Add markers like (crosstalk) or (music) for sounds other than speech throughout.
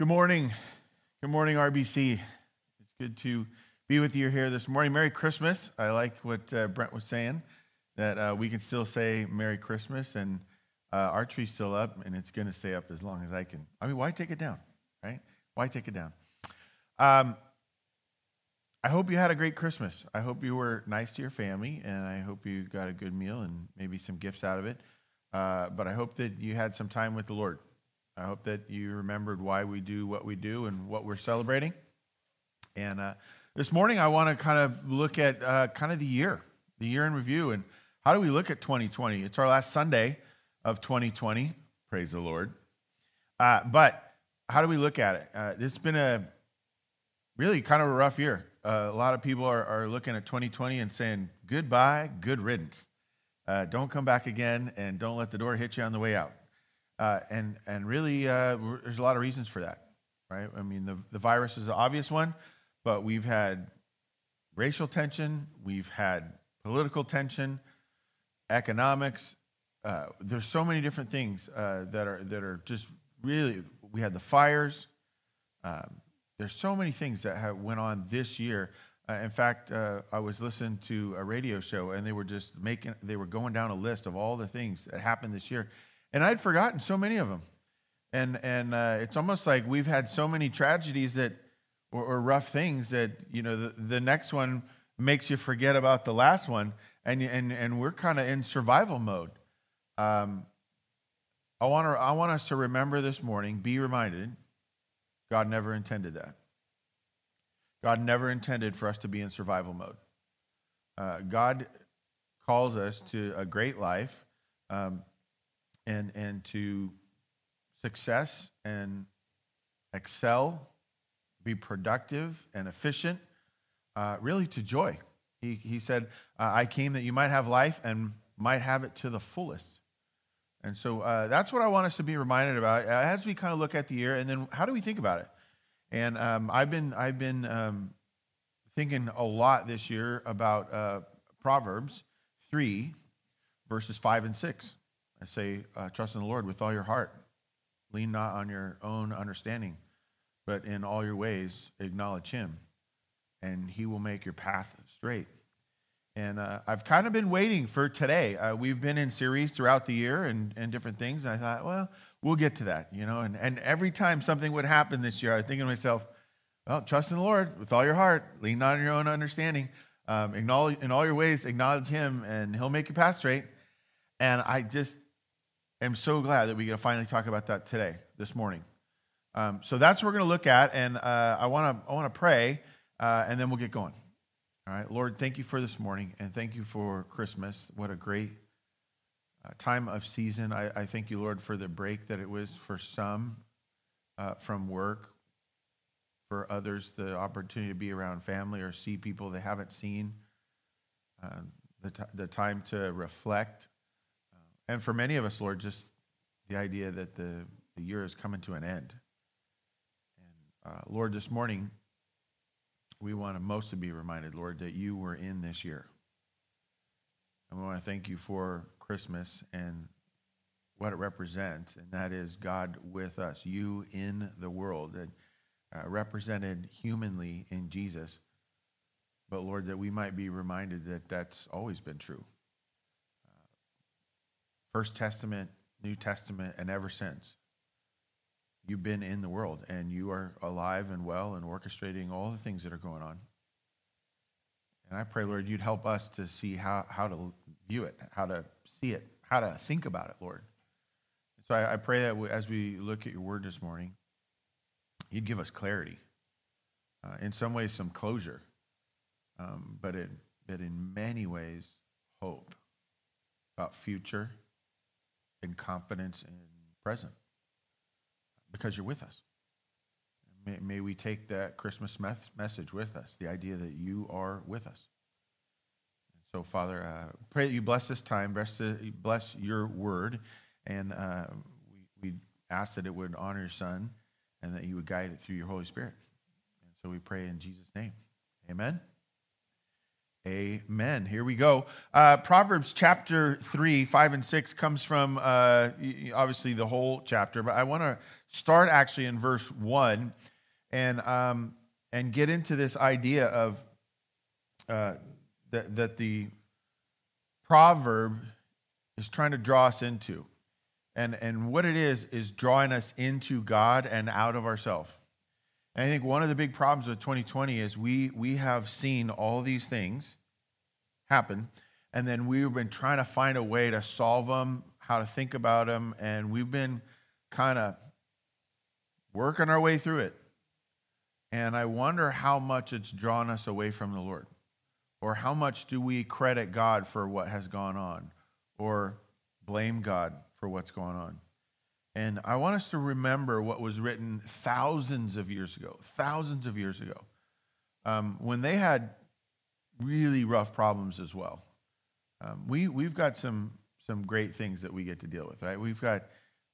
Good morning. Good morning, RBC. It's good to be with you here this morning. Merry Christmas. I like what uh, Brent was saying, that uh, we can still say Merry Christmas, and uh, our tree's still up, and it's going to stay up as long as I can. I mean, why take it down, right? Why take it down? Um, I hope you had a great Christmas. I hope you were nice to your family, and I hope you got a good meal and maybe some gifts out of it. Uh, but I hope that you had some time with the Lord. I hope that you remembered why we do what we do and what we're celebrating. And uh, this morning, I want to kind of look at uh, kind of the year, the year in review, and how do we look at 2020? It's our last Sunday of 2020. Praise the Lord. Uh, but how do we look at it? Uh, this has been a really kind of a rough year. Uh, a lot of people are, are looking at 2020 and saying, goodbye, good riddance. Uh, don't come back again, and don't let the door hit you on the way out. Uh, and, and really, uh, there's a lot of reasons for that, right? I mean, the, the virus is the obvious one, but we've had racial tension, we've had political tension, economics. Uh, there's so many different things uh, that, are, that are just really, we had the fires. Um, there's so many things that have went on this year. Uh, in fact, uh, I was listening to a radio show, and they were just making, they were going down a list of all the things that happened this year. And I'd forgotten so many of them. And, and uh, it's almost like we've had so many tragedies that, or, or rough things that, you know, the, the next one makes you forget about the last one. And, and, and we're kind of in survival mode. Um, I, want I want us to remember this morning, be reminded, God never intended that. God never intended for us to be in survival mode. Uh, God calls us to a great life. Um, and, and to success and excel, be productive and efficient, uh, really to joy. He, he said, uh, I came that you might have life and might have it to the fullest. And so uh, that's what I want us to be reminded about as we kind of look at the year, and then how do we think about it? And um, I've been I've been um, thinking a lot this year about uh, Proverbs three, verses five and six. I say, uh, trust in the Lord with all your heart. Lean not on your own understanding, but in all your ways acknowledge Him, and He will make your path straight. And uh, I've kind of been waiting for today. Uh, we've been in series throughout the year and, and different things. And I thought, well, we'll get to that, you know. And, and every time something would happen this year, I think to myself, well, trust in the Lord with all your heart. Lean not on your own understanding. Um, acknowledge in all your ways, acknowledge Him, and He'll make your path straight. And I just am so glad that we get to finally talk about that today, this morning. Um, so that's what we're going to look at, and uh, I want to I want to pray, uh, and then we'll get going. All right, Lord, thank you for this morning, and thank you for Christmas. What a great uh, time of season. I, I, thank you, Lord, for the break that it was for some uh, from work, for others the opportunity to be around family or see people they haven't seen, uh, the, t- the time to reflect and for many of us, Lord, just the idea that the, the year is coming to an end. And uh, Lord, this morning, we want to mostly be reminded, Lord, that you were in this year. And we want to thank you for Christmas and what it represents, and that is God with us, you in the world, that uh, represented humanly in Jesus. But Lord, that we might be reminded that that's always been true. First Testament, New Testament, and ever since. You've been in the world and you are alive and well and orchestrating all the things that are going on. And I pray, Lord, you'd help us to see how, how to view it, how to see it, how to think about it, Lord. So I, I pray that as we look at your word this morning, you'd give us clarity. Uh, in some ways, some closure, um, but, in, but in many ways, hope about future and confidence and present because you're with us. May, may we take that Christmas message with us, the idea that you are with us. So, Father, uh, pray that you bless this time, bless, bless your word, and uh, we, we ask that it would honor your Son and that you would guide it through your Holy Spirit. And so we pray in Jesus' name. Amen. Amen. Here we go. Uh, Proverbs chapter 3, 5, and 6 comes from uh, obviously the whole chapter, but I want to start actually in verse 1 and, um, and get into this idea of uh, that, that the proverb is trying to draw us into. And, and what it is, is drawing us into God and out of ourselves. And I think one of the big problems with 2020 is we, we have seen all these things happen, and then we've been trying to find a way to solve them, how to think about them, and we've been kind of working our way through it. And I wonder how much it's drawn us away from the Lord. Or how much do we credit God for what has gone on? Or blame God for what's going on? And I want us to remember what was written thousands of years ago, thousands of years ago, um, when they had really rough problems as well. Um, we, we've got some, some great things that we get to deal with, right? We've got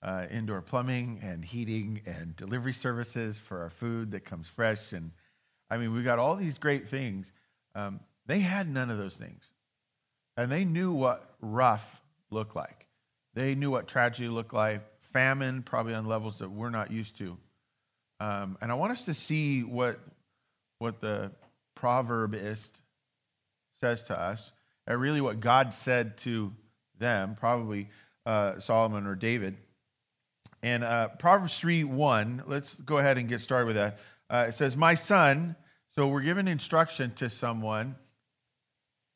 uh, indoor plumbing and heating and delivery services for our food that comes fresh. And I mean, we've got all these great things. Um, they had none of those things. And they knew what rough looked like. They knew what tragedy looked like, famine, probably on levels that we're not used to. Um, and I want us to see what, what the proverbist says to us, and really what God said to them, probably uh, Solomon or David. And uh, Proverbs 3 1, let's go ahead and get started with that. Uh, it says, My son, so we're giving instruction to someone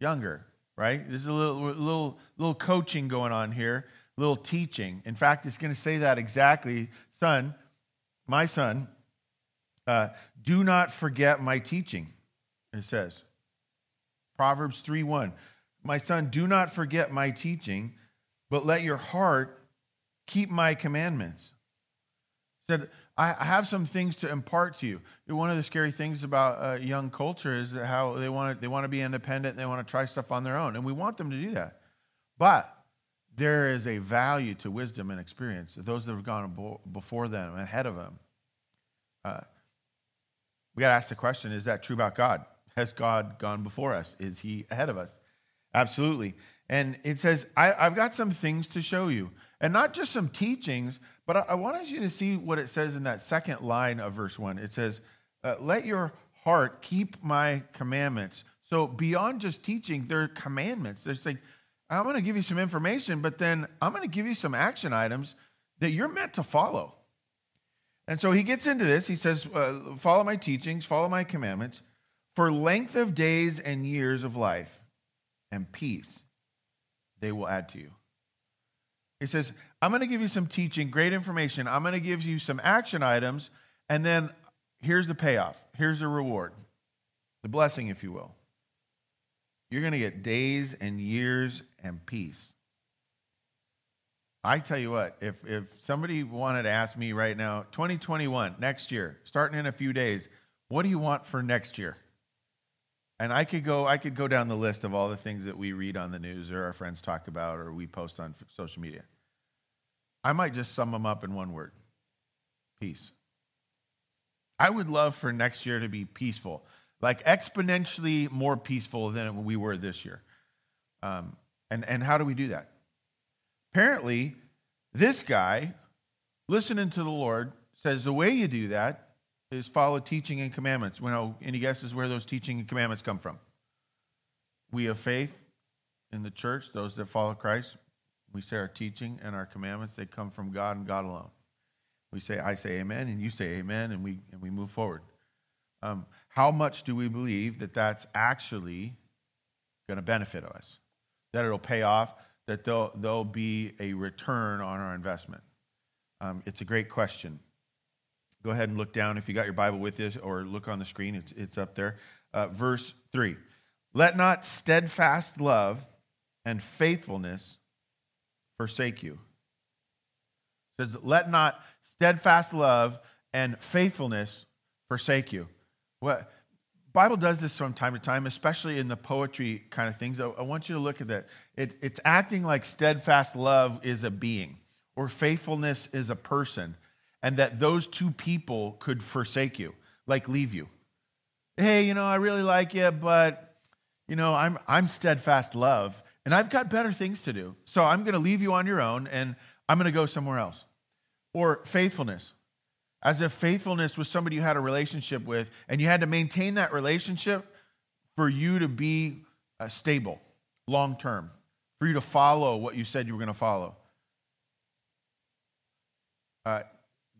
younger, right? There's a little, little, little coaching going on here, little teaching. In fact, it's going to say that exactly. Son, my son, uh, do not forget my teaching, it says. Proverbs 3 1. My son, do not forget my teaching, but let your heart keep my commandments. He said, I have some things to impart to you. One of the scary things about uh, young culture is how they want to they want to be independent. They want to try stuff on their own, and we want them to do that. But there is a value to wisdom and experience. Those that have gone before them, ahead of them. Uh, we got to ask the question: Is that true about God? Has God gone before us? Is He ahead of us? Absolutely. And it says, I, have got some things to show you. And not just some teachings, but I, I, wanted you to see what it says in that second line of verse 1. It says, uh, Let your heart keep my commandments. So beyond just teaching, there are commandments. There's like, I'm going to give you some information, but then I'm going to give you some action items that you're meant to follow. And so he gets into this. He says, uh, Follow my teachings, follow my commandments for length of days and years of life and peace they will add to you. He says, I'm going to give you some teaching, great information. I'm going to give you some action items, and then here's the payoff. Here's the reward, the blessing, if you will. You're going to get days and years and peace. I tell you what, if, if somebody wanted to ask me right now, 2021, next year, starting in a few days, what do you want for next year? And I could go I could go down the list of all the things that we read on the news or our friends talk about or we post on social media. I might just sum them up in one word. Peace. I would love for next year to be peaceful, like exponentially more peaceful than we were this year. Um, and, and how do we do that? Apparently, this guy, listening to the Lord, says the way you do that is follow teaching and commandments. You know, any guesses where those teaching and commandments come from? We have faith in the church, those that follow Christ. We say our teaching and our commandments, they come from God and God alone. We say, I say amen, and you say amen, and we, and we move forward. Um, how much do we believe that that's actually going to benefit us? That it'll pay off, that there'll, there'll be a return on our investment? Um, it's a great question. Go ahead and look down if you got your Bible with you, or look on the screen. It's, it's up there. Uh, verse 3 Let not steadfast love and faithfulness forsake you. It says, Let not steadfast love and faithfulness forsake you. What Bible does this from time to time, especially in the poetry kind of things. I, I want you to look at that. It, it's acting like steadfast love is a being, or faithfulness is a person and that those two people could forsake you, like leave you. Hey, you know, I really like you, but you know, I'm, I'm steadfast love and I've got better things to do. So I'm going to leave you on your own and I'm going to go somewhere else. Or faithfulness. As if faithfulness was somebody you had a relationship with and you had to maintain that relationship for you to be uh, stable, long term, for you to follow what you said you were going to follow. Uh,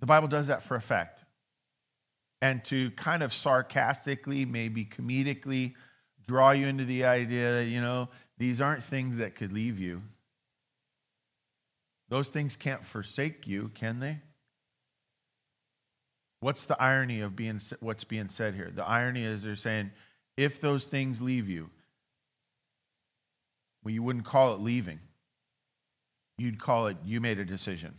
the Bible does that for effect. And to kind of sarcastically, maybe comedically, draw you into the idea that, you know, these aren't things that could leave you. Those things can't forsake you, can they? What's the irony of being what's being said here? The irony is they're saying, if those things leave you, well, you wouldn't call it leaving. You'd call it you made a decision.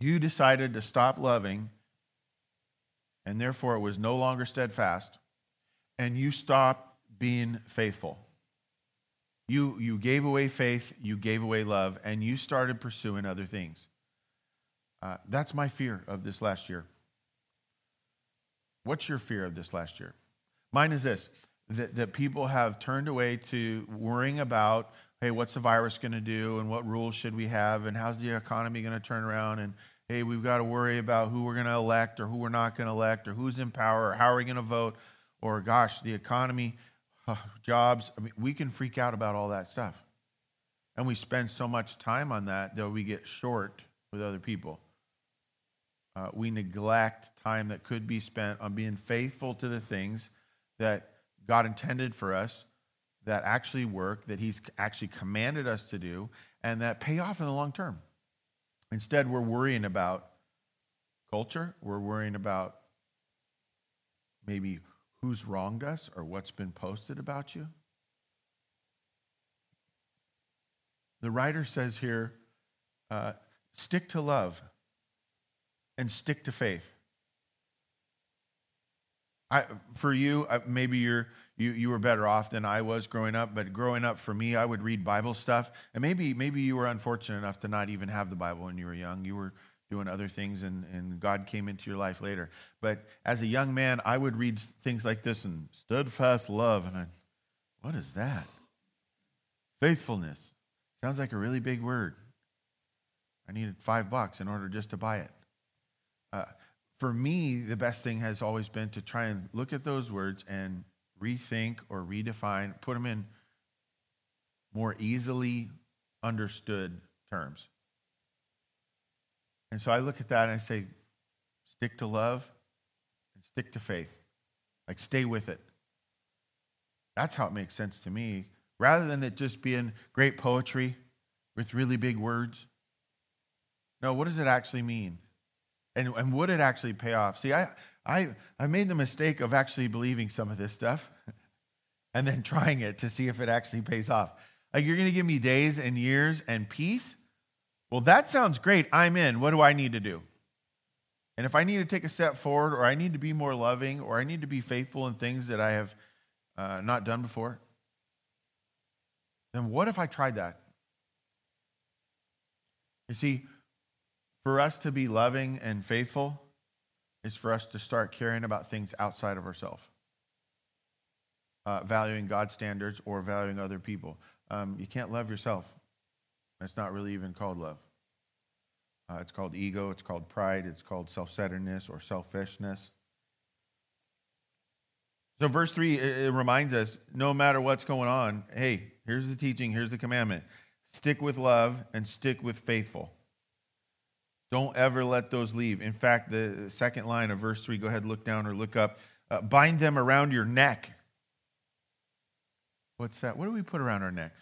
You decided to stop loving, and therefore it was no longer steadfast, and you stopped being faithful. You, you gave away faith, you gave away love, and you started pursuing other things. Uh, that's my fear of this last year. What's your fear of this last year? Mine is this that, that people have turned away to worrying about, hey, what's the virus going to do, and what rules should we have, and how's the economy going to turn around, and hey, we've got to worry about who we're going to elect or who we're not going to elect, or who's in power, or how are we going to vote, or gosh, the economy jobs. I mean, we can freak out about all that stuff. And we spend so much time on that that we get short with other people. Uh, we neglect time that could be spent on being faithful to the things that God intended for us, that actually work, that He's actually commanded us to do, and that pay off in the long term. Instead, we're worrying about culture, we're worrying about maybe who's wronged us or what's been posted about you? The writer says here uh, stick to love and stick to faith. I, for you, maybe you're, you, you were better off than I was growing up, but growing up for me, I would read Bible stuff. And maybe, maybe you were unfortunate enough to not even have the Bible when you were young. You were doing other things and, and God came into your life later. But as a young man, I would read things like this and steadfast love. And I, what is that? Faithfulness. Sounds like a really big word. I needed five bucks in order just to buy it. Uh, for me, the best thing has always been to try and look at those words and rethink or redefine, put them in more easily understood terms. And so I look at that and I say, stick to love and stick to faith. Like, stay with it. That's how it makes sense to me. Rather than it just being great poetry with really big words. No, what does it actually mean? And, and would it actually pay off? See, I, I, I made the mistake of actually believing some of this stuff (laughs) and then trying it to see if it actually pays off. Like, you're going to give me days and years and peace? Well, that sounds great. I'm in. What do I need to do? And if I need to take a step forward, or I need to be more loving, or I need to be faithful in things that I have uh, not done before, then what if I tried that? You see, for us to be loving and faithful is for us to start caring about things outside of ourselves, uh, valuing God's standards or valuing other people. Um, you can't love yourself. That's not really even called love. Uh, it's called ego, it's called pride, it's called self centeredness or selfishness. So, verse 3, it, it reminds us no matter what's going on, hey, here's the teaching, here's the commandment stick with love and stick with faithful. Don't ever let those leave. In fact, the second line of verse 3, go ahead, look down or look up. Uh, bind them around your neck. What's that? What do we put around our necks?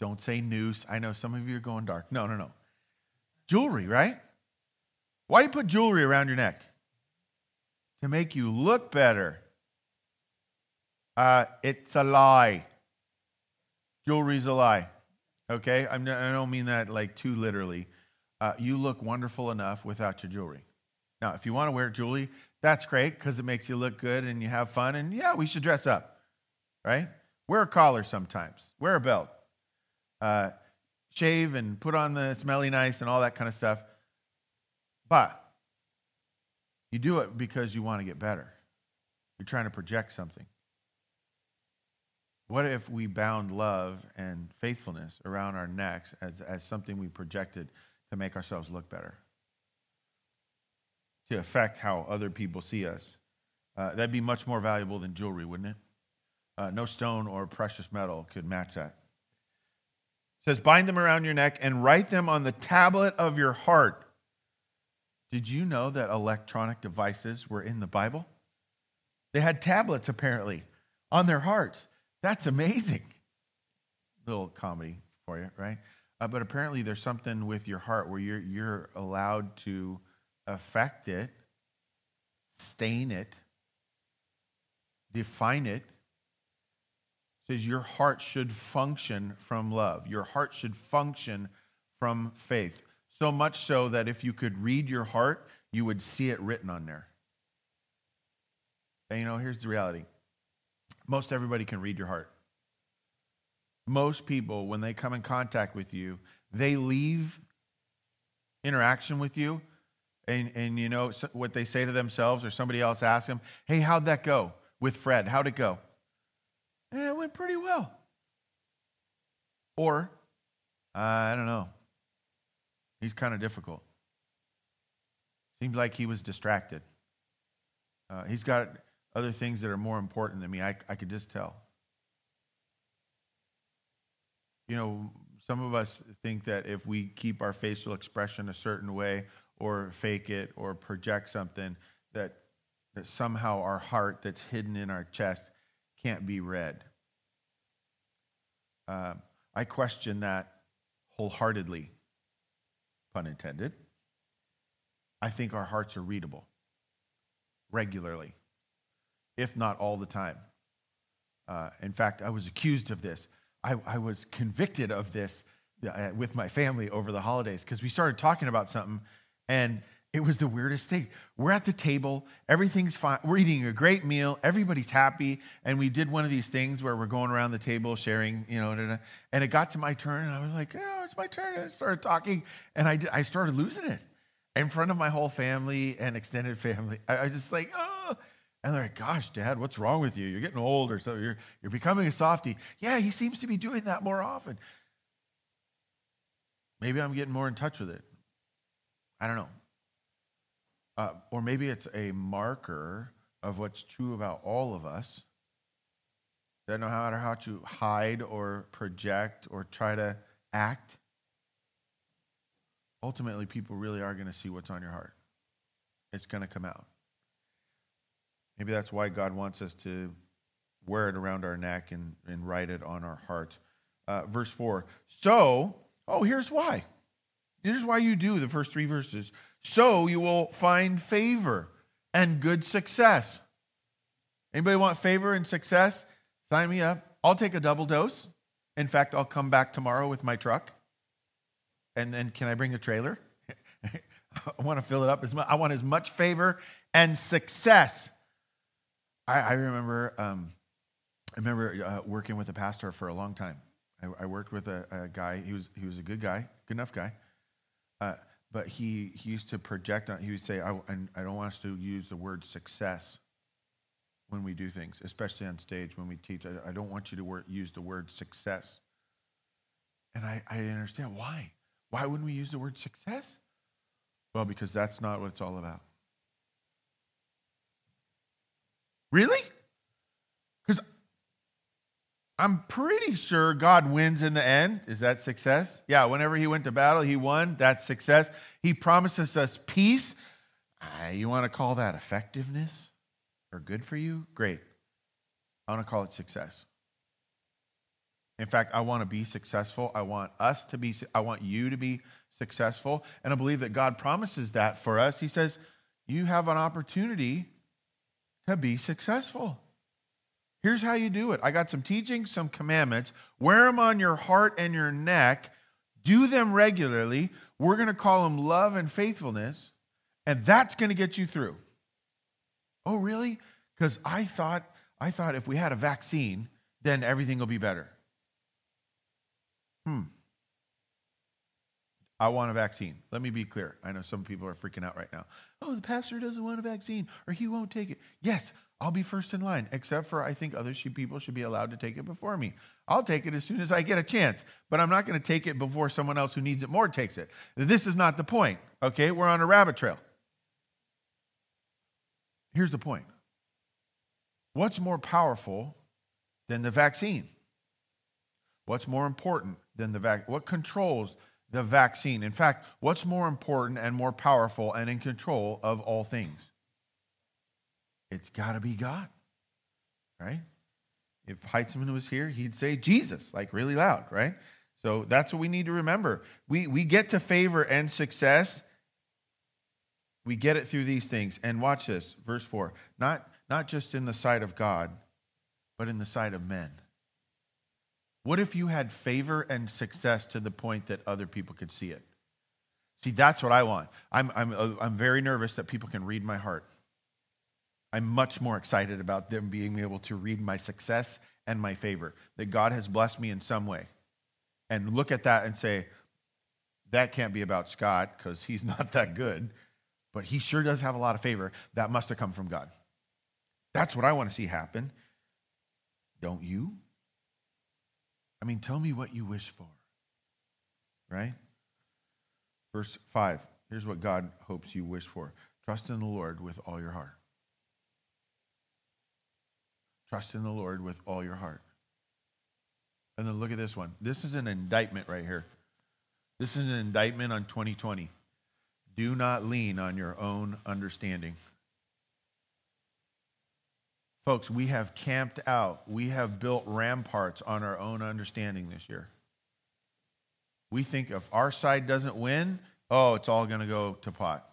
Don't say noose. I know some of you are going dark. No, no, no. Jewelry, right? Why do you put jewelry around your neck? To make you look better. Uh, it's a lie. Jewelry's a lie. Okay? I'm, I don't mean that like too literally. Uh, you look wonderful enough without your jewelry. Now, if you want to wear jewelry, that's great because it makes you look good and you have fun. And yeah, we should dress up, right? Wear a collar sometimes, wear a belt uh, shave and put on the smelly nice and all that kind of stuff. But you do it because you want to get better. You're trying to project something. What if we bound love and faithfulness around our necks as, as something we projected to make ourselves look better? To affect how other people see us. Uh, that'd be much more valuable than jewelry, wouldn't it? Uh, no stone or precious metal could match that. It says, bind them around your neck and write them on the tablet of your heart. Did you know that electronic devices were in the Bible? They had tablets, apparently, on their hearts. That's amazing. Little comedy for you, right? Uh, but apparently, there's something with your heart where you're, you're allowed to affect it, stain it, define it. it. Says your heart should function from love. Your heart should function from faith. So much so that if you could read your heart, you would see it written on there. And you know, here's the reality most everybody can read your heart. Most people, when they come in contact with you, they leave interaction with you, and, and you know what they say to themselves, or somebody else asks them, Hey, how'd that go with Fred? How'd it go? Eh, it went pretty well. Or, uh, I don't know. He's kind of difficult. Seems like he was distracted. Uh, he's got other things that are more important than me. I, I could just tell. You know, some of us think that if we keep our facial expression a certain way or fake it or project something, that, that somehow our heart that's hidden in our chest can't be read. Uh, I question that wholeheartedly pun intended, I think our hearts are readable regularly, if not all the time. Uh, in fact, I was accused of this. I, I was convicted of this uh, with my family over the holidays because we started talking about something and it was the weirdest thing. We're at the table, everything's fine. We're eating a great meal, everybody's happy, and we did one of these things where we're going around the table sharing, you know, and it got to my turn, and I was like, "Oh, it's my turn." And I started talking, and I, I started losing it in front of my whole family and extended family. I, I just like, oh. And they're like, gosh, Dad, what's wrong with you? You're getting old or so. You're, you're becoming a softie. Yeah, he seems to be doing that more often. Maybe I'm getting more in touch with it. I don't know. Uh, or maybe it's a marker of what's true about all of us. That know how how to hide or project or try to act. Ultimately, people really are going to see what's on your heart. It's going to come out. Maybe that's why God wants us to wear it around our neck and, and write it on our heart. Uh, verse 4. So, oh, here's why. Here's why you do the first three verses so you will find favor and good success. Anybody want favor and success? Sign me up. I'll take a double dose. In fact, I'll come back tomorrow with my truck. And then can I bring a trailer? (laughs) I want to fill it up as much. I want as much favor and success. I, I remember, um, I remember uh, working with a pastor for a long time. I, I worked with a, a, guy. He was he was a good guy, good enough guy. Uh, but he, he used to project on, he would say, I, I don't want us to use the word success when we do things, especially on stage when we teach. I, I don't want you to word, use the word success. And I, I understand why. Why wouldn't we use the word success? Well, because that's not what it's all about. Really? Because I'm pretty sure God wins in the end. Is that success? Yeah, whenever he went to battle, he won. That's success. He promises us peace. Uh, you want to call that effectiveness or good for you? Great. I want to call it success. In fact, I want to be successful. I want us to be, I want you to be successful. And I believe that God promises that for us. He says, You have an opportunity to be successful. Here's how you do it. I got some teachings, some commandments. Wear them on your heart and your neck. Do them regularly. We're going to call them love and faithfulness, and that's going to get you through. Oh, really? Because I thought I thought if we had a vaccine, then everything will be better. Hmm. I want a vaccine. Let me be clear. I know some people are freaking out right now. Oh, the pastor doesn't want a vaccine or he won't take it. Yes, I'll be first in line, except for I think other people should be allowed to take it before me. I'll take it as soon as I get a chance, but I'm not going to take it before someone else who needs it more takes it. This is not the point, okay? We're on a rabbit trail. Here's the point What's more powerful than the vaccine? What's more important than the vaccine? What controls the vaccine? In fact, what's more important and more powerful and in control of all things? It's got to be God, right? If Heitzman was here, he'd say Jesus, like really loud, right? So that's what we need to remember. We, we get to favor and success. We get it through these things. And watch this, verse 4. Not, not just in the sight of God, but in the sight of men. What if you had favor and success to the point that other people could see it? See, that's what I want. I'm, I'm, uh, I'm very nervous that people can read my heart. I'm much more excited about them being able to read my success and my favor, that God has blessed me in some way. And look at that and say, that can't be about Scott because he's (laughs) not that good, but he sure does have a lot of favor. That must have come from God. That's what I want to see happen. Don't you? I mean, tell me what you wish for. Right? Verse 5. Here's what God hopes you wish for trust in the Lord with all your heart. Trust in the Lord with all your heart. And then look at this one. This is an indictment right here. This is an indictment on 2020. Do not lean on your own understanding. Folks, we have camped out. We have built ramparts on our own understanding this year. We think if our side doesn't win, oh, it's all going to go to pot.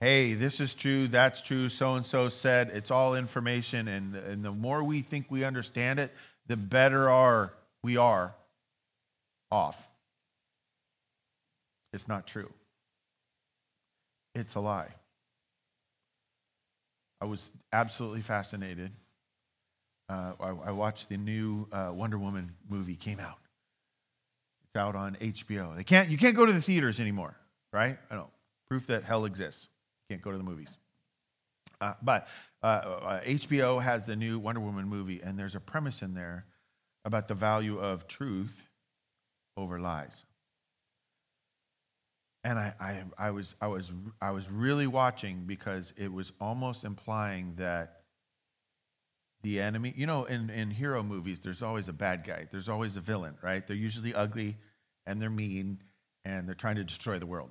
Hey, this is true, that's true, so and so said. It's all information. And, and the more we think we understand it, the better are we are off. It's not true. It's a lie. I was absolutely fascinated. Uh, I, I, watched the new uh, Wonder Woman movie came out. It's out on HBO. They can't. You can't go to the theaters anymore, right? I know. Proof that hell exists. You can't go to the movies. Uh, but HBO uh, uh, has the new Wonder Woman movie, and there's a premise in there about the value of truth over lies and I, I, I, was, I, was, I was really watching because it was almost implying that the enemy, you know, in, in hero movies, there's always a bad guy, there's always a villain, right? They're usually ugly and they're mean and they're trying to destroy the world.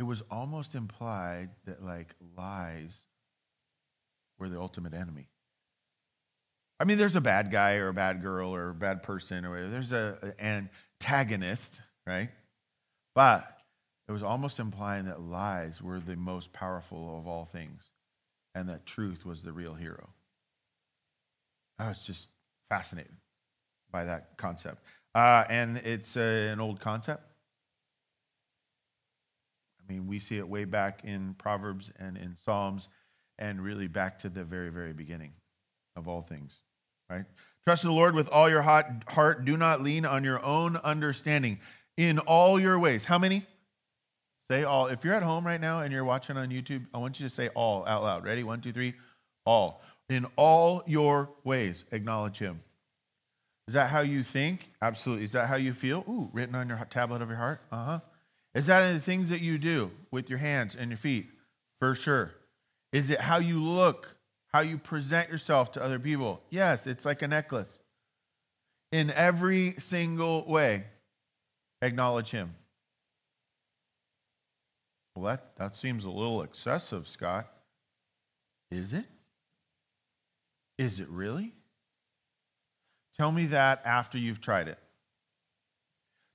It was almost implied that, like, lies were the ultimate enemy. I mean, there's a bad guy or a bad girl or a bad person or whatever. There's a, an antagonist, right? But it was almost implying that lies were the most powerful of all things and that truth was the real hero. I was just fascinated by that concept. Uh, and it's uh, an old concept. I mean, we see it way back in Proverbs and in Psalms and really back to the very, very beginning of all things, right? Trust in the Lord with all your hot heart. Do not lean on your own understanding in all your ways. How many? Say all. If you're at home right now and you're watching on YouTube, I want you to say all out loud. Ready? One, two, three. All. In all your ways, acknowledge Him. Is that how you think? Absolutely. Is that how you feel? Ooh, written on your tablet of your heart? Uh huh. Is that in the things that you do with your hands and your feet? For sure. Is it how you look, how you present yourself to other people? Yes, it's like a necklace. In every single way acknowledge him. Well, that, that seems a little excessive, Scott. Is it? Is it really? Tell me that after you've tried it.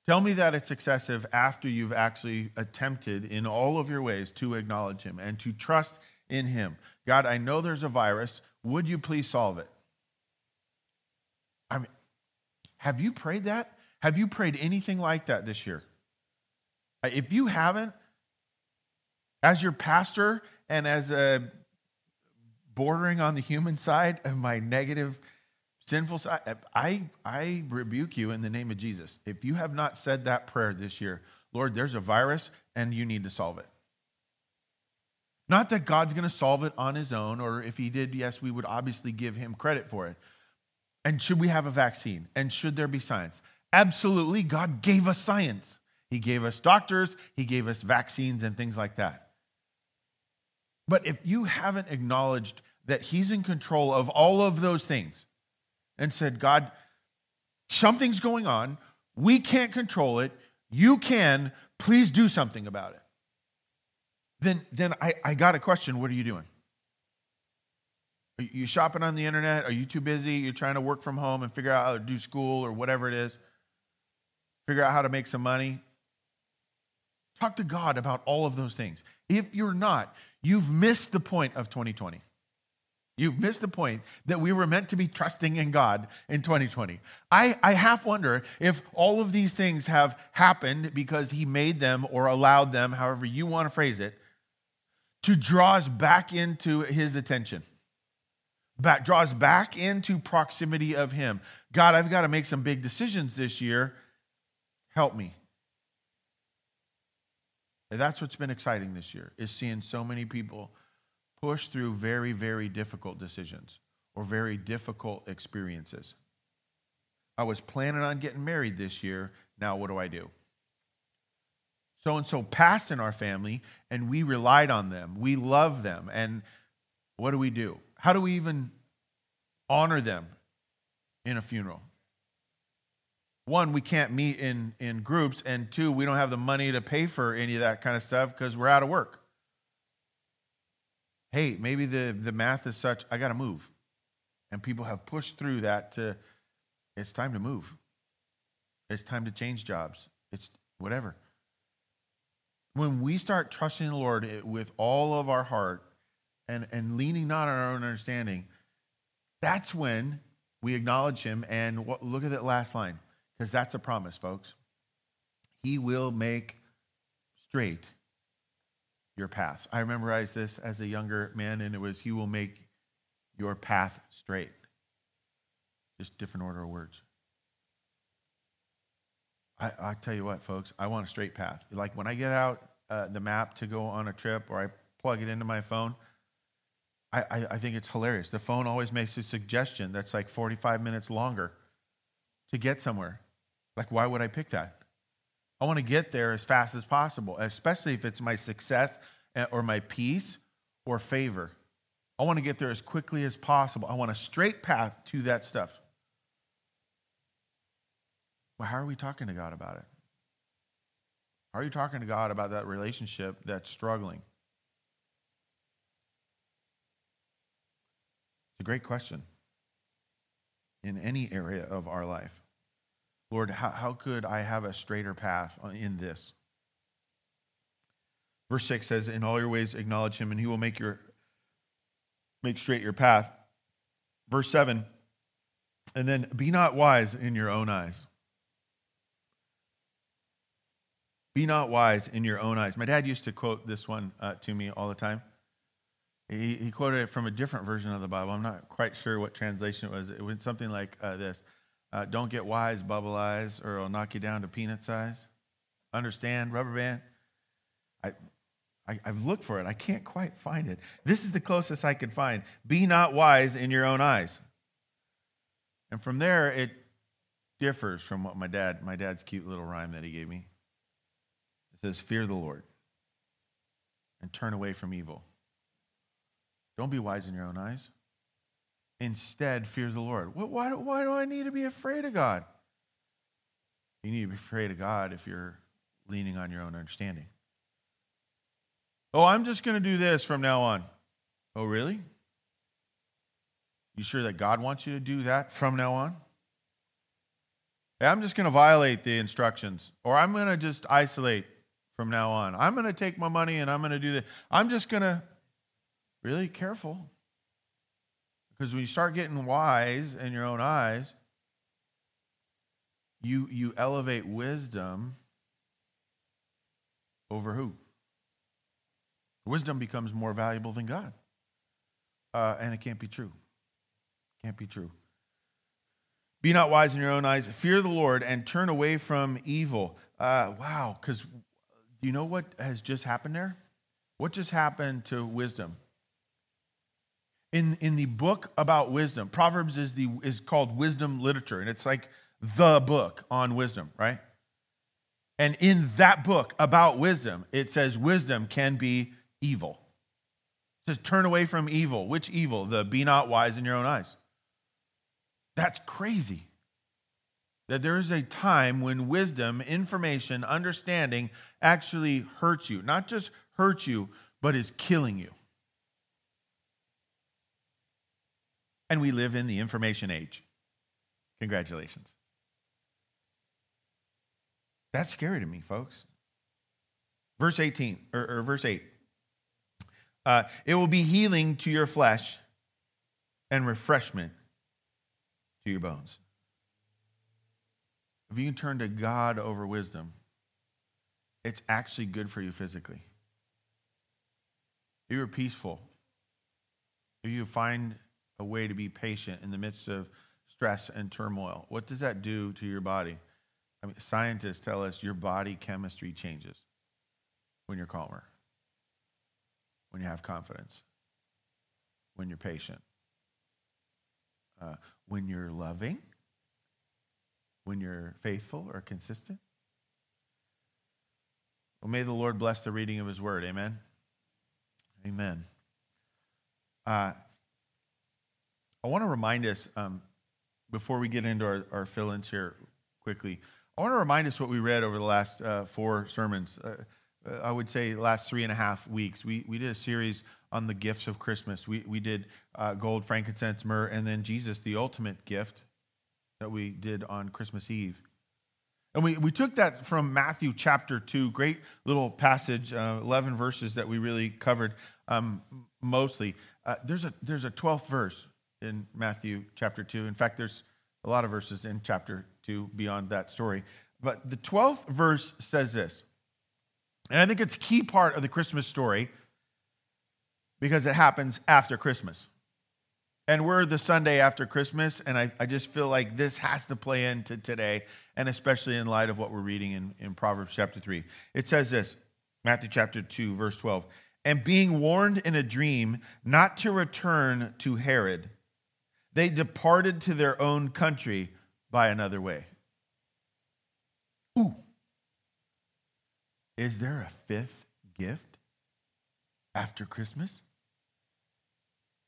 Tell me that it's excessive after you've actually attempted in all of your ways to acknowledge Him and to trust in Him. God, I know there's a virus. Would you please solve it? I mean, have you prayed that? Have you prayed anything like that this year? Uh, if you haven't, as your pastor and as a bordering on the human side of my negative sinful side, I, I rebuke you in the name of Jesus. If you have not said that prayer this year, Lord, there's a virus and you need to solve it. Not that God's going to solve it on his own, or if he did, yes, we would obviously give him credit for it. And should we have a vaccine? And should there be science? Absolutely. God gave us science. He gave us doctors, He gave us vaccines and things like that. But if you haven't acknowledged that He's in control of all of those things and said, God, something's going on, we can't control it, you can, please do something about it. Then, then I, I got a question what are you doing? Are you shopping on the internet? Are you too busy? You're trying to work from home and figure out how to do school or whatever it is? Figure out how to make some money? Talk to God about all of those things. If you're not, you've missed the point of 2020. You've missed the point that we were meant to be trusting in God in 2020. I, I half wonder if all of these things have happened because He made them or allowed them, however you want to phrase it, to draw us back into His attention, back, draw us back into proximity of Him. God, I've got to make some big decisions this year. Help me. That's what's been exciting this year, is seeing so many people push through very, very difficult decisions or very difficult experiences. I was planning on getting married this year. Now, what do I do? So and so passed in our family, and we relied on them. We love them. And what do we do? How do we even honor them in a funeral? One, we can't meet in, in groups, and two, we don't have the money to pay for any of that kind of stuff because we're out of work. Hey, maybe the, the math is such, I got to move. And people have pushed through that to, it's time to move. It's time to change jobs. It's whatever. When we start trusting the Lord with all of our heart and, and leaning not on our own understanding, that's when we acknowledge Him. And what, look at that last line because that's a promise, folks. He will make straight your path. I memorized this as a younger man, and it was, He will make your path straight. Just different order of words. I, I tell you what, folks, I want a straight path. Like when I get out uh, the map to go on a trip or I plug it into my phone, I, I, I think it's hilarious. The phone always makes a suggestion that's like 45 minutes longer to get somewhere. Like, why would I pick that? I want to get there as fast as possible, especially if it's my success eh, or my peace or favor. I want to get there as quickly as possible. I want a straight path to that stuff. Well, how are we talking to God about it? How are you talking to God about that relationship that's struggling? It's a great question in any area of our life. Lord, how, how could I have a straighter path in this? Verse 6 says, In all your ways acknowledge him, and he will make your make straight your path. Verse 7, and then be not wise in your own eyes. Be not wise in your own eyes. My dad used to quote this one uh, to me all the time. He, he, quoted it from a different version of the Bible. I'm not quite sure what translation it was. It was something like uh, this uh, don't get wise, bubble eyes, or it'll knock you down to peanut size. Understand, rubber band? I, I, have looked for it. I can't quite find it. This is the closest I could find. Be not wise in your own eyes. And from there, it differs from what my dad, my dad's cute little rhyme that he gave me. It says, Fear the Lord and turn away from evil. Don't be wise in your own eyes. Instead, fear the Lord. Why, why do I need to be afraid of God? You need to be afraid of God if you're leaning on your own understanding. Oh, I'm just going to do this from now on. Oh, really? You sure that God wants you to do that from now on? Hey, I'm just going to violate the instructions, or I'm going to just isolate from now on. I'm going to take my money and I'm going to do that. I'm just going to, really careful. Because when you start getting wise in your own eyes, you, you elevate wisdom over who? Wisdom becomes more valuable than God. Uh, and it can't be true. Can't be true. Be not wise in your own eyes. Fear the Lord and turn away from evil. Uh, wow, because you know what has just happened there? What just happened to wisdom? In, in the book about wisdom, Proverbs is, the, is called wisdom literature, and it's like the book on wisdom, right? And in that book about wisdom, it says wisdom can be evil. It says turn away from evil. Which evil? The be not wise in your own eyes. That's crazy. That there is a time when wisdom, information, understanding actually hurts you. Not just hurts you, but is killing you. And we live in the information age. Congratulations. That's scary to me, folks. Verse 18, or, or verse 8. Uh, it will be healing to your flesh and refreshment to your bones. If you can turn to God over wisdom, it's actually good for you physically. If you're peaceful, if you find a way to be patient in the midst of stress and turmoil, what does that do to your body? I mean, scientists tell us your body chemistry changes when you're calmer, when you have confidence, when you're patient, uh, when you're loving, when you're faithful or consistent. Well, may the Lord bless the reading of his word. Amen. Amen. Uh, I want to remind us um, before we get into our, our fill ins here quickly. I want to remind us what we read over the last uh, four sermons. Uh, uh, I would say last three and a half weeks. We, we did a series on the gifts of Christmas. We, we did uh, gold, frankincense, myrrh, and then Jesus, the ultimate gift that we did on Christmas Eve. And we, we took that from Matthew chapter 2, great little passage, uh, 11 verses that we really covered um, mostly. Uh, there's, a, there's a 12th verse in Matthew chapter 2. In fact, there's a lot of verses in chapter 2 beyond that story. But the 12th verse says this, and I think it's a key part of the Christmas story because it happens after Christmas. And we're the Sunday after Christmas, and I, I just feel like this has to play into today, and especially in light of what we're reading in, in Proverbs chapter 3. It says this Matthew chapter 2, verse 12. And being warned in a dream not to return to Herod, they departed to their own country by another way. Ooh. Is there a fifth gift after Christmas?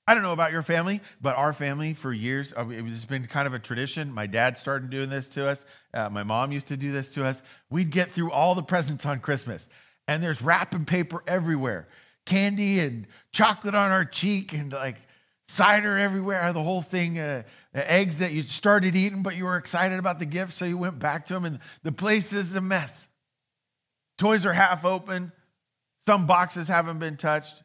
I don't know about your family, but our family for years, uh, it's been kind of a tradition. My dad started doing this to us. Uh, my mom used to do this to us. We'd get through all the presents on Christmas, and there's wrapping paper everywhere, candy and chocolate on our cheek, and like cider everywhere, the whole thing. Uh, eggs that you started eating, but you were excited about the gift, so you went back to them, and the place is a mess. Toys are half open, some boxes haven't been touched.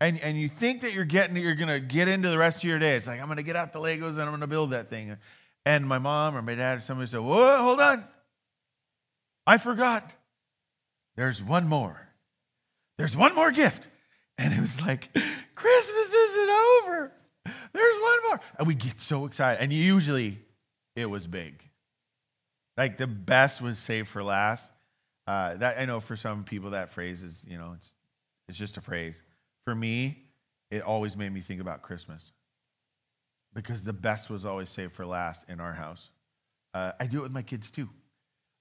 And, and you think that you're getting you're gonna get into the rest of your day. It's like I'm gonna get out the Legos and I'm gonna build that thing. And my mom or my dad or somebody said, Whoa, hold on. I forgot. There's one more. There's one more gift. And it was like, Christmas isn't over. There's one more. And we get so excited. And usually it was big. Like the best was saved for last. Uh, that I know for some people that phrase is, you know, it's it's just a phrase. For me, it always made me think about Christmas because the best was always saved for last in our house. Uh, I do it with my kids too.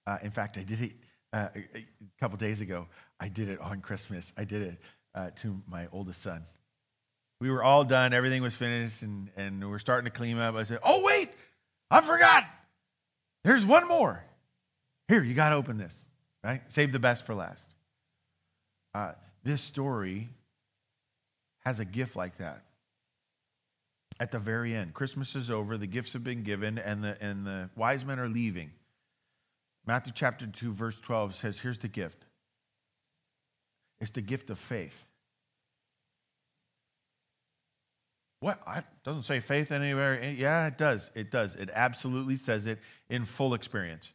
Uh, in fact, I did it uh, a couple days ago. I did it on Christmas. I did it uh, to my oldest son we were all done. Everything was finished, and, and we're starting to clean up. I said, Oh, wait, I forgot. There's one more. Here, you got to open this, right? Save the best for last. Uh, this story has a gift like that. At the very end, Christmas is over, the gifts have been given, and the, and the wise men are leaving. Matthew chapter 2, verse 12 says, Here's the gift it's the gift of faith. What? It doesn't say faith anywhere. Yeah, it does. It does. It absolutely says it in full experience.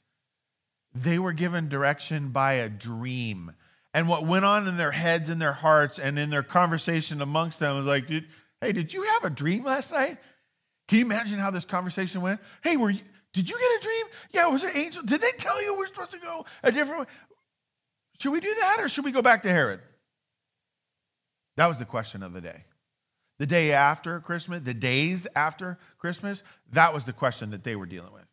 They were given direction by a dream. And what went on in their heads and their hearts and in their conversation amongst them was like, hey, did you have a dream last night? Can you imagine how this conversation went? Hey, were you, did you get a dream? Yeah, was it angel? Did they tell you we're supposed to go a different way? Should we do that or should we go back to Herod? That was the question of the day. The day after Christmas, the days after Christmas, that was the question that they were dealing with.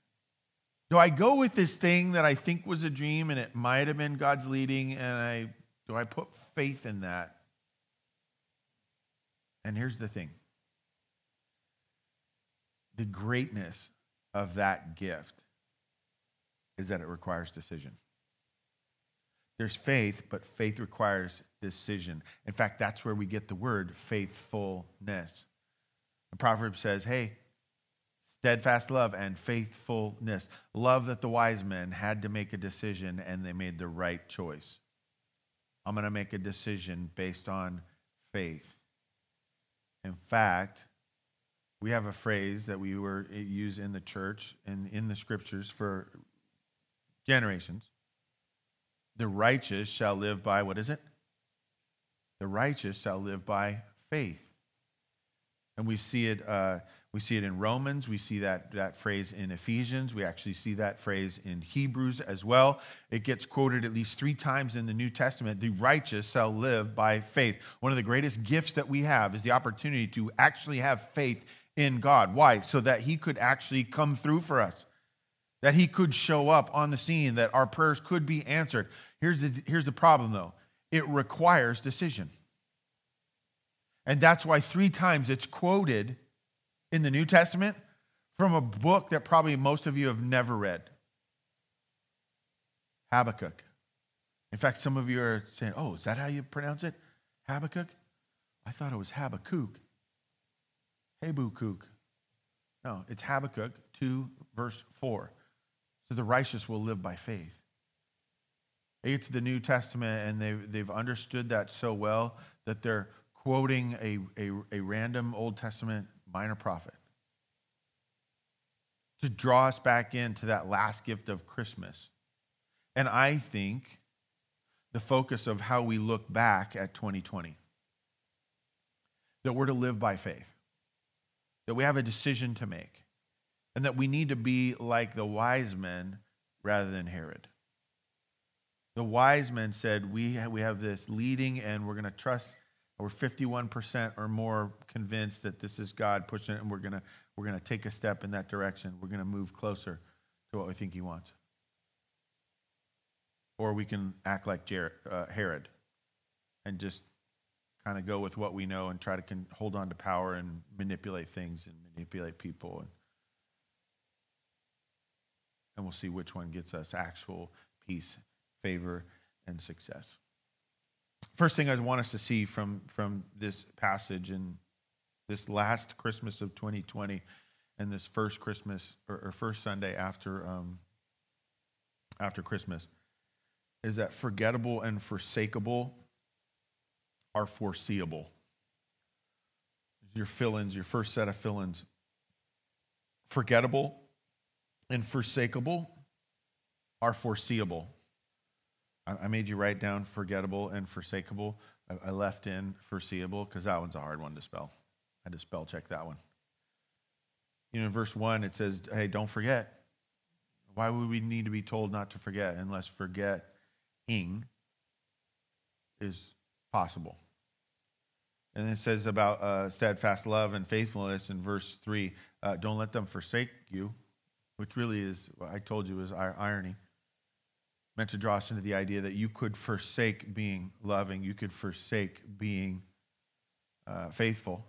Do I go with this thing that I think was a dream and it might have been God's leading and I do I put faith in that? And here's the thing. The greatness of that gift is that it requires decision. There's faith, but faith requires decision. In fact, that's where we get the word faithfulness. The proverb says, hey, steadfast love and faithfulness. Love that the wise men had to make a decision and they made the right choice. I'm going to make a decision based on faith. In fact, we have a phrase that we were eh, use in the church and in the scriptures for generations. The righteous shall live by what is it? The righteous shall live by faith. And we see it, uh, we see it in Romans. We see that, that phrase in Ephesians. We actually see that phrase in Hebrews as well. It gets quoted at least three times in the New Testament. The righteous shall live by faith. One of the greatest gifts that we have is the opportunity to actually have faith in God. Why? So that He could actually come through for us, that He could show up on the scene, that our prayers could be answered. Here's the, here's the problem, though it requires decision. And that's why three times it's quoted in the New Testament from a book that probably most of you have never read Habakkuk. In fact, some of you are saying, oh, is that how you pronounce it? Habakkuk? I thought it was Habakkuk. Habakkuk. No, it's Habakkuk 2, verse 4. So the righteous will live by faith. They get to the New Testament and they've, they've understood that so well that they're quoting a, a, a random Old Testament minor prophet to draw us back into that last gift of Christmas. And I think the focus of how we look back at 2020 that we're to live by faith that we have a decision to make, and that we need to be like the wise men rather than Herod. The wise men said, We have, we have this leading, and we're going to trust. We're 51% or more convinced that this is God pushing it, and we're going to we're going to take a step in that direction. We're going to move closer to what we think He wants. Or we can act like Jared, uh, Herod and just kind of go with what we know and try to con- hold on to power and manipulate things and manipulate people. And, and we'll see which one gets us actual peace, favor, and success. First thing I want us to see from, from this passage and this last Christmas of 2020 and this first Christmas or, or first Sunday after, um, after Christmas is that forgettable and forsakable are foreseeable. Your fill ins, your first set of fill ins. Forgettable and forsakable are foreseeable. I made you write down forgettable and forsakable. I left in foreseeable because that one's a hard one to spell. I had to spell check that one. You know, in verse 1, it says, hey, don't forget. Why would we need to be told not to forget unless forgetting is possible? And it says about uh, steadfast love and faithfulness in verse 3 uh, don't let them forsake you, which really is, what I told you, is irony. Meant to draw us into the idea that you could forsake being loving, you could forsake being uh, faithful.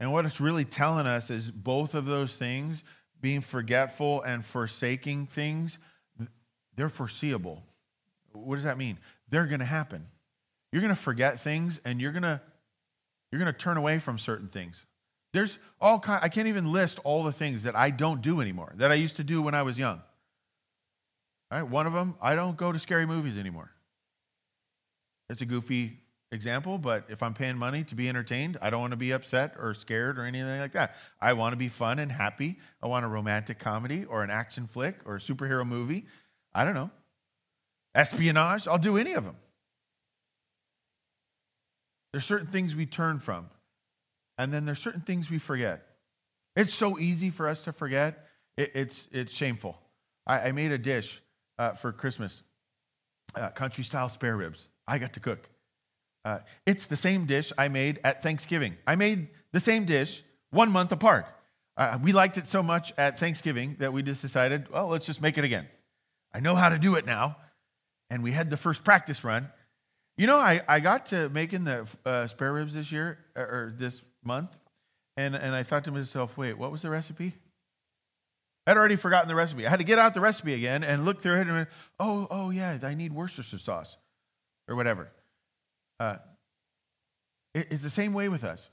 And what it's really telling us is both of those things, being forgetful and forsaking things, they're foreseeable. What does that mean? They're going to happen. You're going to forget things and you're going to you're going to turn away from certain things. There's all kind I can't even list all the things that I don't do anymore that I used to do when I was young. All right, one of them, I don't go to scary movies anymore. It's a goofy example, but if I'm paying money to be entertained, I don't want to be upset or scared or anything like that. I want to be fun and happy. I want a romantic comedy or an action flick or a superhero movie. I don't know. Espionage, I'll do any of them. There's certain things we turn from, and then there's certain things we forget. It's so easy for us to forget. It, it's, it's shameful. I, I made a dish uh, for Christmas uh, country style spare ribs. I got to cook. Uh, it's the same dish I made at Thanksgiving. I made the same dish one month apart. Uh, we liked it so much at Thanksgiving that we just decided, well, let's just make it again. I know how to do it now. And we had the first practice run. You know, I, I got to making the uh, spare ribs this year or this month, and, and I thought to myself, wait, what was the recipe? I'd already forgotten the recipe. I had to get out the recipe again and look through it and, oh, oh, yeah, I need Worcestershire sauce or whatever. Uh, it, it's the same way with us.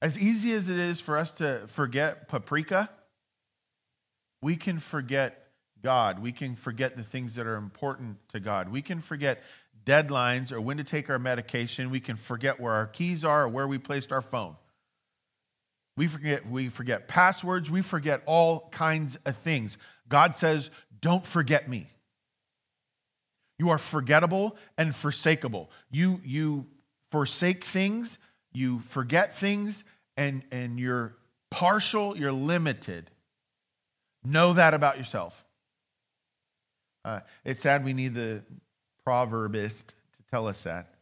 As easy as it is for us to forget paprika, we can forget God. We can forget the things that are important to God. We can forget deadlines or when to take our medication. We can forget where our keys are or where we placed our phone. We forget, we forget passwords. We forget all kinds of things. God says, Don't forget me. You are forgettable and forsakable. You, you forsake things, you forget things, and, and you're partial, you're limited. Know that about yourself. Uh, it's sad we need the proverbist to tell us that.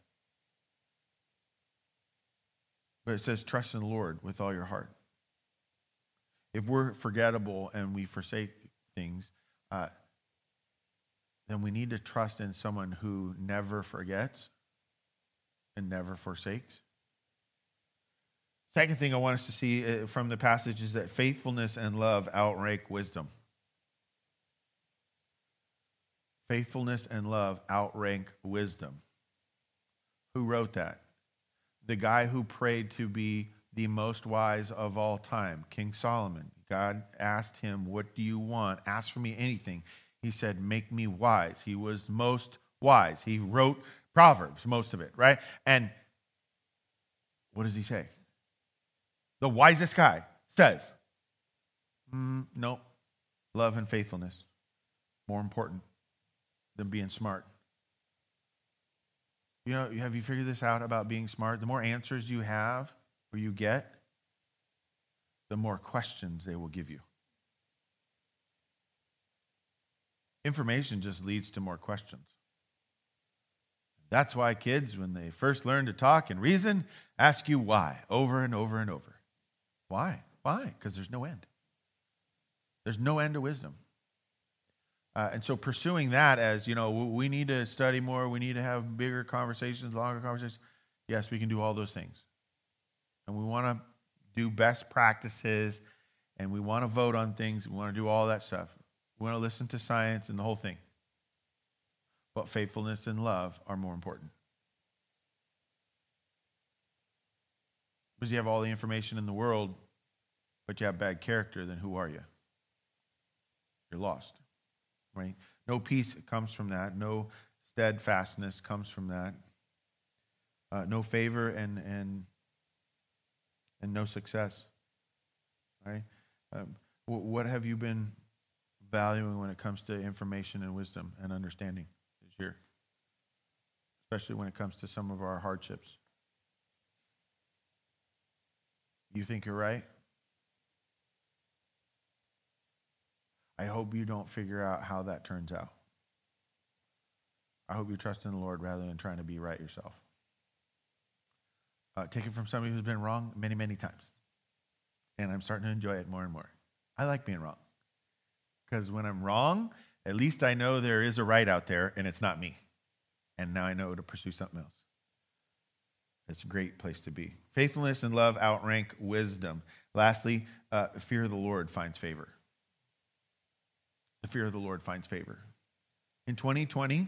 But it says, trust in the Lord with all your heart. If we're forgettable and we forsake things, uh, then we need to trust in someone who never forgets and never forsakes. Second thing I want us to see uh, from the passage is that faithfulness and love outrank wisdom. Faithfulness and love outrank wisdom. Who wrote that? The guy who prayed to be the most wise of all time, King Solomon. God asked him, What do you want? Ask for me anything. He said, Make me wise. He was most wise. He wrote Proverbs, most of it, right? And what does he say? The wisest guy says, mm, Nope, love and faithfulness, more important than being smart. You know, have you figured this out about being smart? The more answers you have or you get, the more questions they will give you. Information just leads to more questions. That's why kids, when they first learn to talk and reason, ask you why over and over and over. Why? Why? Because there's no end. There's no end to wisdom. Uh, and so pursuing that as, you know, we need to study more, we need to have bigger conversations, longer conversations. Yes, we can do all those things. And we want to do best practices and we want to vote on things. We want to do all that stuff. We want to listen to science and the whole thing. But faithfulness and love are more important. Because you have all the information in the world, but you have bad character, then who are you? You're lost right? No peace comes from that. No steadfastness comes from that. Uh, no favor and, and, and no success, right? Um, what have you been valuing when it comes to information and wisdom and understanding this year? Especially when it comes to some of our hardships. You think you're right? I hope you don't figure out how that turns out. I hope you trust in the Lord rather than trying to be right yourself. Uh, take it from somebody who's been wrong many, many times. And I'm starting to enjoy it more and more. I like being wrong. Because when I'm wrong, at least I know there is a right out there and it's not me. And now I know to pursue something else. It's a great place to be. Faithfulness and love outrank wisdom. Lastly, uh, fear of the Lord finds favor the fear of the Lord finds favor. In 2020,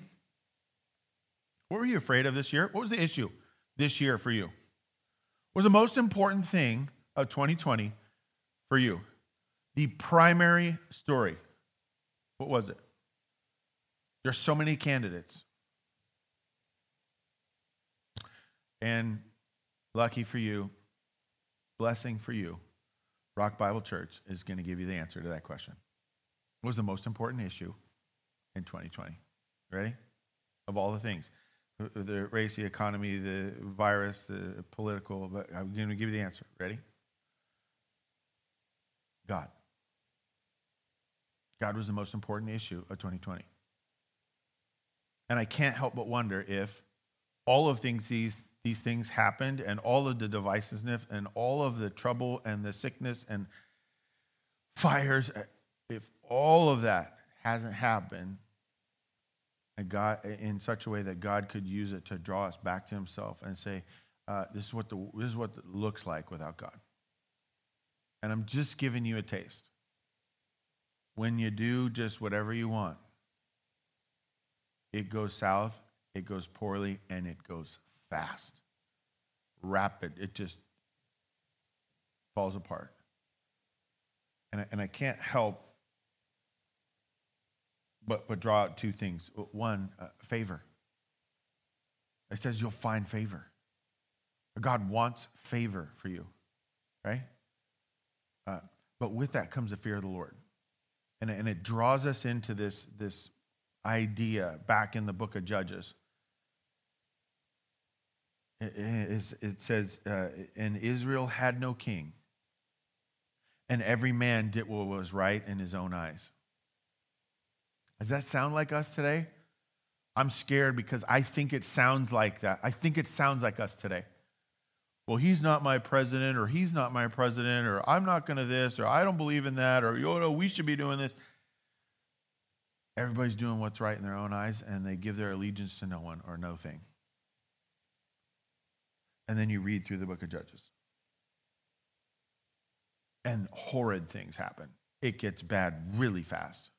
what were you afraid of this year? What was the issue this year for you? What was the most important thing of 2020 for you? The primary story. What was it? There's so many candidates. And lucky for you, blessing for you, Rock Bible Church is going to give you the answer to that question was the most important issue in 2020. Ready? Of all the things the race, the economy, the virus, the political, but I'm going to give you the answer. Ready? God. God was the most important issue of 2020. And I can't help but wonder if all of things these, these things happened and all of the divisiveness and all of the trouble and the sickness and fires, if all of that hasn't happened and God, in such a way that God could use it to draw us back to himself and say, uh, this, is what the, this is what it looks like without God. And I'm just giving you a taste. When you do just whatever you want, it goes south, it goes poorly, and it goes fast, rapid. It just falls apart. And I, and I can't help but, but draw out two things. One, uh, favor. It says you'll find favor. God wants favor for you, right? Uh, but with that comes the fear of the Lord. And, and it draws us into this, this idea back in the book of Judges. It, it, it says, uh, And Israel had no king, and every man did what was right in his own eyes. Does that sound like us today? I'm scared because I think it sounds like that. I think it sounds like us today. Well, he's not my president, or he's not my president, or I'm not going to this, or I don't believe in that, or you know, we should be doing this. Everybody's doing what's right in their own eyes, and they give their allegiance to no one or no thing. And then you read through the book of Judges. And horrid things happen. It gets bad really fast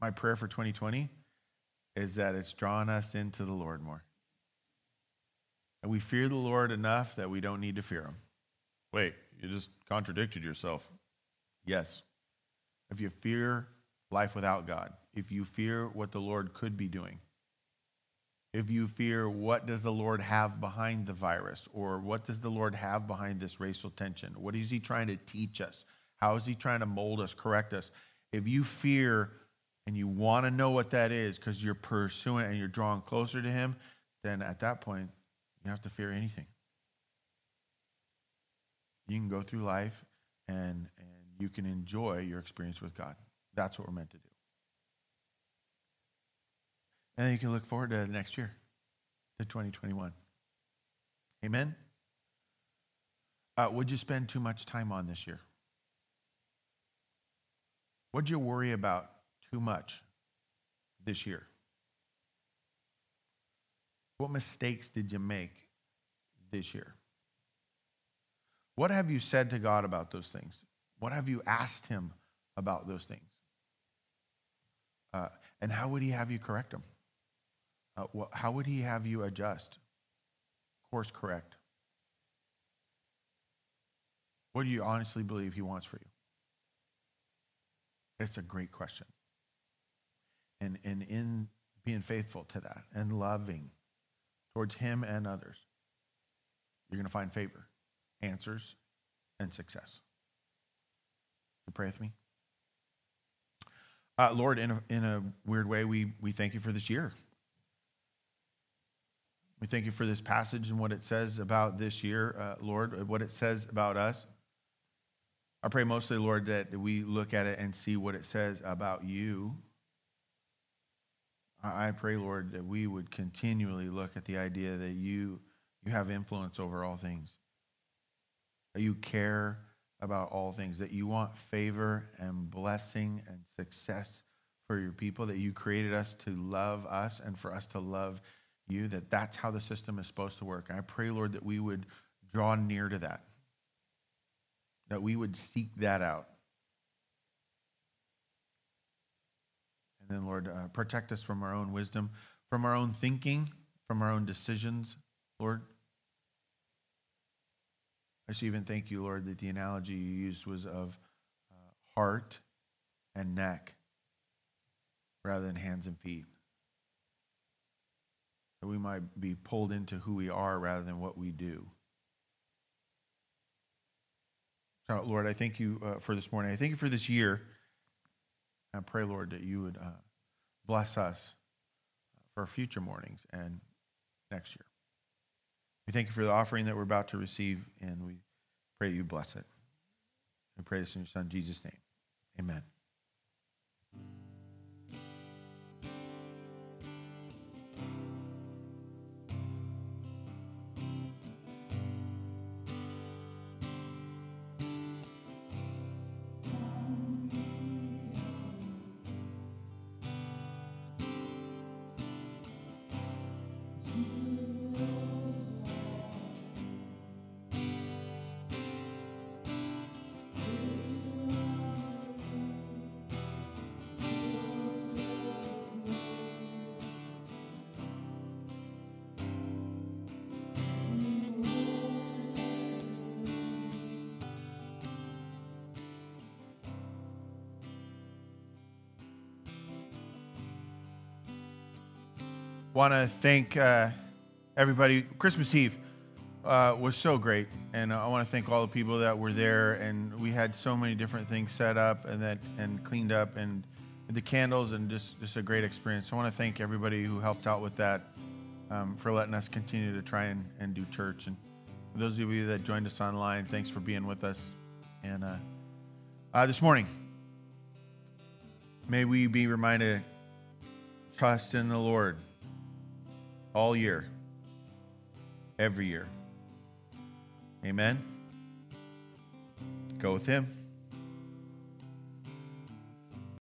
my prayer for 2020 is that it's drawn us into the Lord more. And we fear the Lord enough that we don't need to fear him. Wait, you just contradicted yourself. Yes. If you fear life without God, if you fear what the Lord could be doing, if you fear what does the Lord have behind the virus or what does the Lord have behind this racial tension? What is he trying to teach us? How is he trying to mold us, correct us? If you fear and you want to know what that is because you're pursuing and you're drawing closer to Him, then at that point, you have to fear anything. You can go through life and, and you can enjoy your experience with God. That's what we're meant to do. And then you can look forward to next year, to 2021. Amen? Uh, would you spend too much time on this year? What'd you worry about too much this year? What mistakes did you make this year? What have you said to God about those things? What have you asked Him about those things? Uh, and how would He have you correct them? Uh, how would He have you adjust, course correct? What do you honestly believe He wants for you? It's a great question and, and in being faithful to that and loving towards him and others, you're going to find favor, answers, and success. You pray with me? Uh, Lord, in a, in a weird way, we, we thank you for this year. We thank you for this passage and what it says about this year, uh, Lord, what it says about us. I pray mostly, Lord, that we look at it and see what it says about you I pray, Lord, that we would continually look at the idea that you, you have influence over all things, that you care about all things, that you want favor and blessing and success for your people, that you created us to love us and for us to love you, that that's how the system is supposed to work. And I pray, Lord, that we would draw near to that, that we would seek that out. And then, Lord, uh, protect us from our own wisdom, from our own thinking, from our own decisions, Lord. I should even thank you, Lord, that the analogy you used was of uh, heart and neck rather than hands and feet. That we might be pulled into who we are rather than what we do. So, Lord, I thank you uh, for this morning. I thank you for this year. I pray, Lord, that you would uh, bless us for future mornings and next year. We thank you for the offering that we're about to receive, and we pray you bless it. We pray this in your Son, Jesus' name. Amen. Want to thank uh, everybody. Christmas Eve uh, was so great, and I want to thank all the people that were there. And we had so many different things set up and that and cleaned up, and the candles, and just just a great experience. I want to thank everybody who helped out with that um, for letting us continue to try and, and do church. And those of you that joined us online, thanks for being with us. And uh, uh, this morning, may we be reminded trust in the Lord all year, every year. Amen. Go with Him.